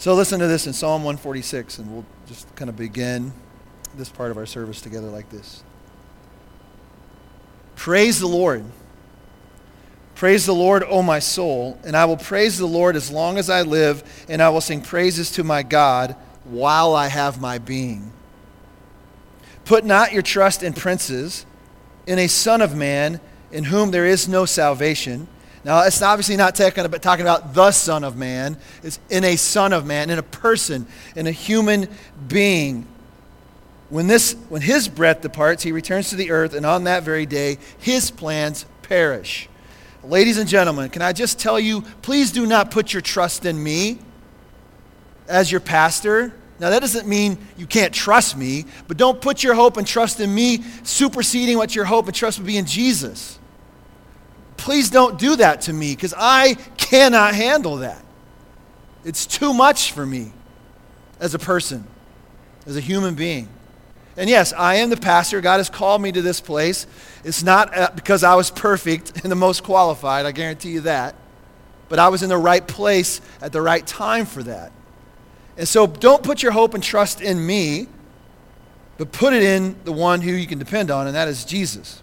So listen to this in Psalm 146, and we'll just kind of begin this part of our service together like this. Praise the Lord. Praise the Lord, O my soul, and I will praise the Lord as long as I live, and I will sing praises to my God while I have my being. Put not your trust in princes, in a son of man in whom there is no salvation. Now, it's obviously not talking about, talking about the Son of Man. It's in a Son of Man, in a person, in a human being. When, this, when his breath departs, he returns to the earth, and on that very day, his plans perish. Ladies and gentlemen, can I just tell you, please do not put your trust in me as your pastor. Now, that doesn't mean you can't trust me, but don't put your hope and trust in me superseding what your hope and trust would be in Jesus. Please don't do that to me because I cannot handle that. It's too much for me as a person, as a human being. And yes, I am the pastor. God has called me to this place. It's not uh, because I was perfect and the most qualified, I guarantee you that. But I was in the right place at the right time for that. And so don't put your hope and trust in me, but put it in the one who you can depend on, and that is Jesus.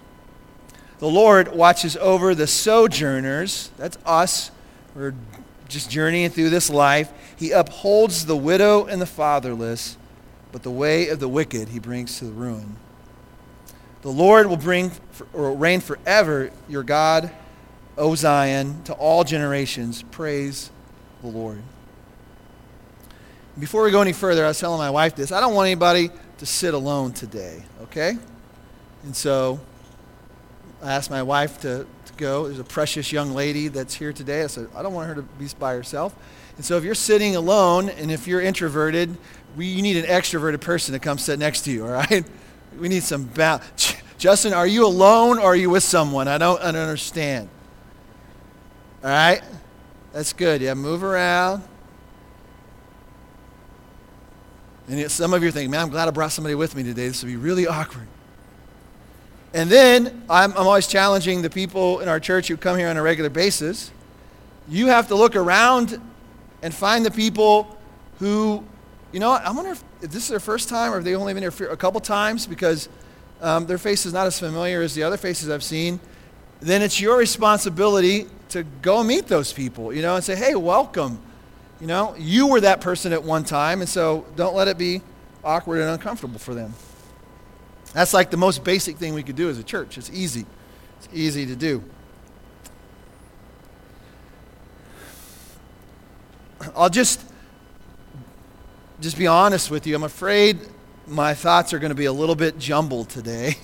The Lord watches over the sojourners. That's us. We're just journeying through this life. He upholds the widow and the fatherless, but the way of the wicked he brings to the ruin. The Lord will bring or reign forever, your God, O Zion, to all generations. Praise the Lord. Before we go any further, I was telling my wife this. I don't want anybody to sit alone today, okay? And so I asked my wife to, to go. There's a precious young lady that's here today. I said, I don't want her to be by herself. And so if you're sitting alone and if you're introverted, we, you need an extroverted person to come sit next to you, all right? We need some balance. Justin, are you alone or are you with someone? I don't, I don't understand. All right? That's good. Yeah, move around. And some of you are thinking, man, I'm glad I brought somebody with me today. This would be really awkward. And then I'm, I'm always challenging the people in our church who come here on a regular basis. You have to look around and find the people who, you know, I wonder if, this is their first time or if they've only been here a couple times because um, their face is not as familiar as the other faces I've seen. Then it's your responsibility to go meet those people, you know, and say, hey, welcome. You know, you were that person at one time, and so don't let it be awkward and uncomfortable for them. That's like the most basic thing we could do as a church. It's easy. It's easy to do. I'll just just be honest with you. I'm afraid my thoughts are going to be a little bit jumbled today,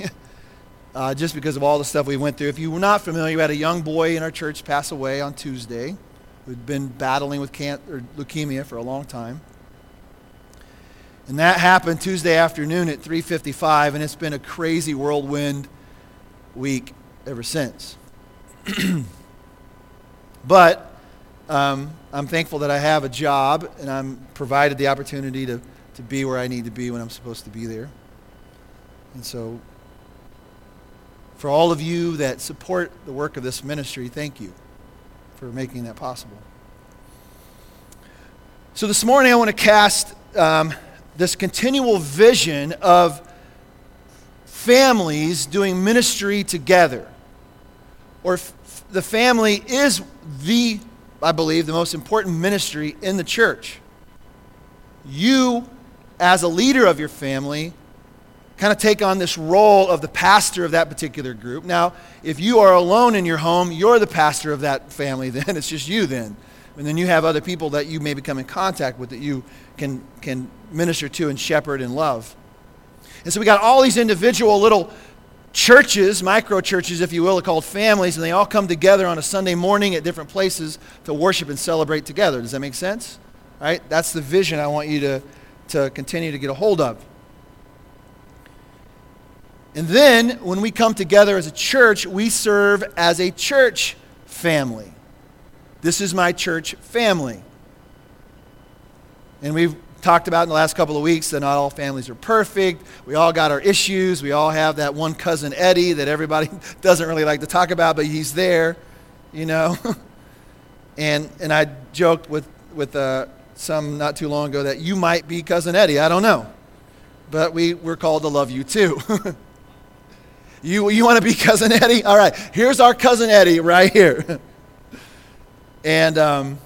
uh, just because of all the stuff we went through. If you were not familiar, we had a young boy in our church pass away on Tuesday who'd been battling with can- or leukemia for a long time. And that happened Tuesday afternoon at 3:55 and it's been a crazy whirlwind week ever since. but um, I'm thankful that I have a job and I'm provided the opportunity to, to be where I need to be when I'm supposed to be there. And so, for all of you that support the work of this ministry, thank you for making that possible. So, this morning I want to cast um, this continual vision of families doing ministry together. Or f- the family is the, I believe, the most important ministry in the church. You, as a leader of your family, kind of take on this role of the pastor of that particular group. Now, if you are alone in your home, you're the pastor of that family, then it's just you then. And then you have other people that you may become in contact with that you can, can minister to and shepherd and love. And so we got all these individual little churches, micro churches, if you will, called families, and they all come together on a Sunday morning at different places to worship and celebrate together. Does that make sense? All right? That's the vision I want you to, to continue to get a hold of. And then when we come together as a church, we serve as a church family. This is my church family. And we've talked about in the last couple of weeks that not all families are perfect. We all got our issues. We all have that one cousin Eddie that everybody doesn't really like to talk about, but he's there, you know. and and I joked with with uh, some not too long ago that you might be cousin Eddie. I don't know, but we we're called to love you too. you you want to be cousin Eddie? All right, here's our cousin Eddie right here. And um,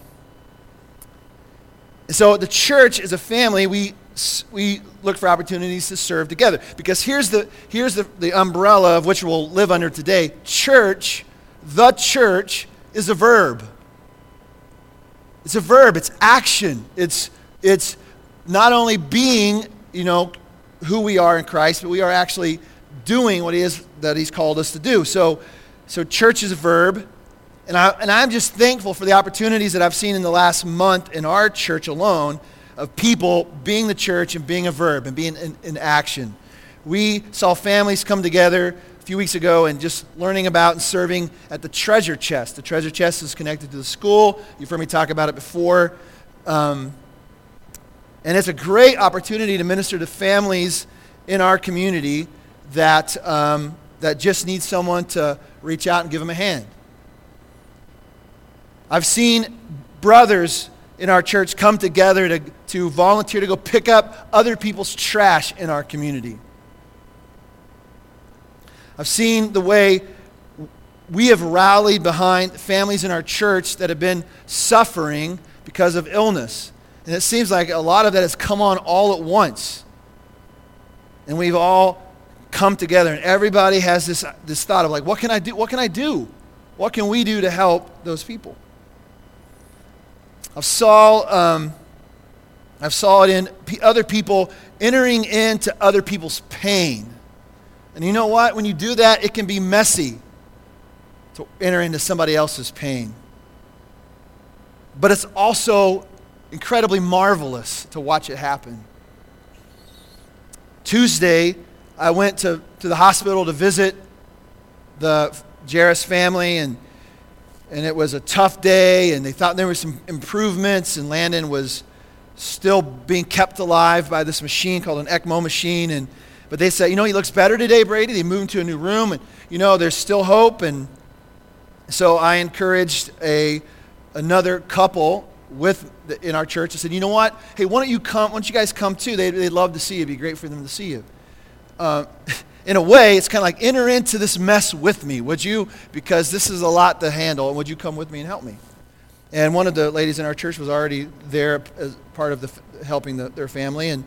so the church is a family. We, we look for opportunities to serve together. Because here's, the, here's the, the umbrella of which we'll live under today church, the church, is a verb. It's a verb, it's action. It's, it's not only being, you know, who we are in Christ, but we are actually doing what he is that he's called us to do. So, so church is a verb. And, I, and I'm just thankful for the opportunities that I've seen in the last month in our church alone of people being the church and being a verb and being in, in action. We saw families come together a few weeks ago and just learning about and serving at the treasure chest. The treasure chest is connected to the school. You've heard me talk about it before. Um, and it's a great opportunity to minister to families in our community that, um, that just need someone to reach out and give them a hand. I've seen brothers in our church come together to, to volunteer to go pick up other people's trash in our community. I've seen the way we have rallied behind families in our church that have been suffering because of illness. And it seems like a lot of that has come on all at once. And we've all come together, and everybody has this, this thought of like, what can I do? What can I do? What can we do to help those people? I've saw, um, saw it in other people entering into other people's pain. And you know what? When you do that, it can be messy to enter into somebody else's pain. But it's also incredibly marvelous to watch it happen. Tuesday, I went to, to the hospital to visit the Jairus family, and and it was a tough day, and they thought there were some improvements, and Landon was still being kept alive by this machine called an ECMO machine. And, but they said, you know, he looks better today, Brady. They moved him to a new room, and, you know, there's still hope. And so I encouraged a, another couple with the, in our church. I said, you know what? Hey, why don't you come? Why don't you guys come too? They, they'd love to see you. It'd be great for them to see you. Uh, in a way, it's kind of like enter into this mess with me, would you? Because this is a lot to handle, and would you come with me and help me? And one of the ladies in our church was already there as part of the, helping the, their family. And,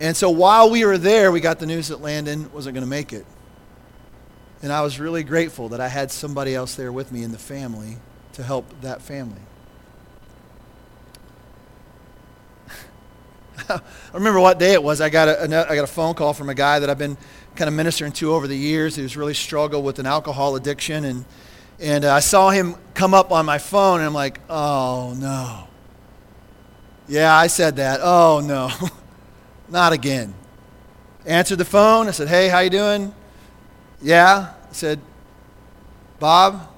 and so while we were there, we got the news that Landon wasn't going to make it. And I was really grateful that I had somebody else there with me in the family to help that family. I remember what day it was. I got a, I got a phone call from a guy that I've been kind of ministering to over the years who's really struggled with an alcohol addiction. And, and uh, I saw him come up on my phone, and I'm like, oh, no. Yeah, I said that. Oh, no. Not again. Answered the phone. I said, hey, how you doing? Yeah. I said, Bob,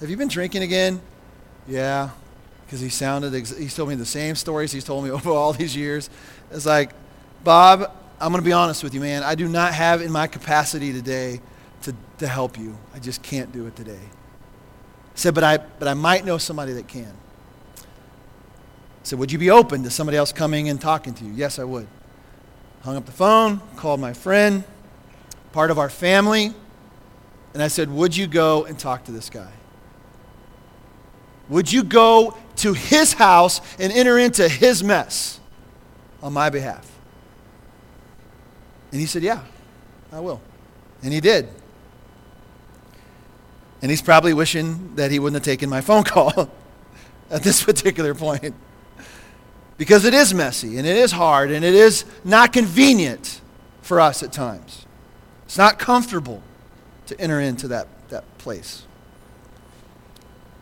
have you been drinking again? Yeah. Because he sounded, he told me the same stories he's told me over all these years. It's like, Bob, I'm going to be honest with you, man. I do not have in my capacity today to, to help you. I just can't do it today. I said, but I, but I might know somebody that can. I said, would you be open to somebody else coming and talking to you? Yes, I would. Hung up the phone, called my friend, part of our family, and I said, would you go and talk to this guy? Would you go to his house and enter into his mess on my behalf? And he said, Yeah, I will. And he did. And he's probably wishing that he wouldn't have taken my phone call at this particular point. Because it is messy and it is hard and it is not convenient for us at times. It's not comfortable to enter into that, that place.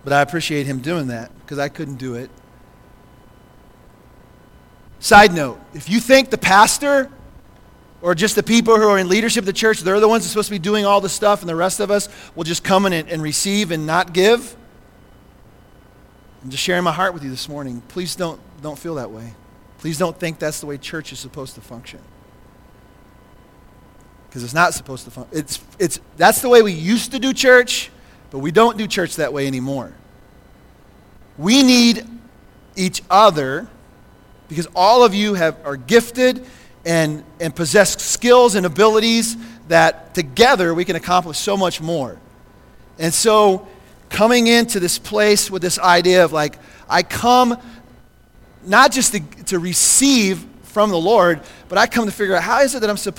But I appreciate him doing that because I couldn't do it. Side note if you think the pastor or just the people who are in leadership of the church, they're the ones that are supposed to be doing all the stuff, and the rest of us will just come in and, and receive and not give. I'm just sharing my heart with you this morning. Please don't, don't feel that way. Please don't think that's the way church is supposed to function. Because it's not supposed to function. It's, it's, that's the way we used to do church, but we don't do church that way anymore. We need each other because all of you have, are gifted and, and possess skills and abilities that together we can accomplish so much more. And so, coming into this place with this idea of like, I come not just to, to receive from the Lord, but I come to figure out how is it that I'm supposed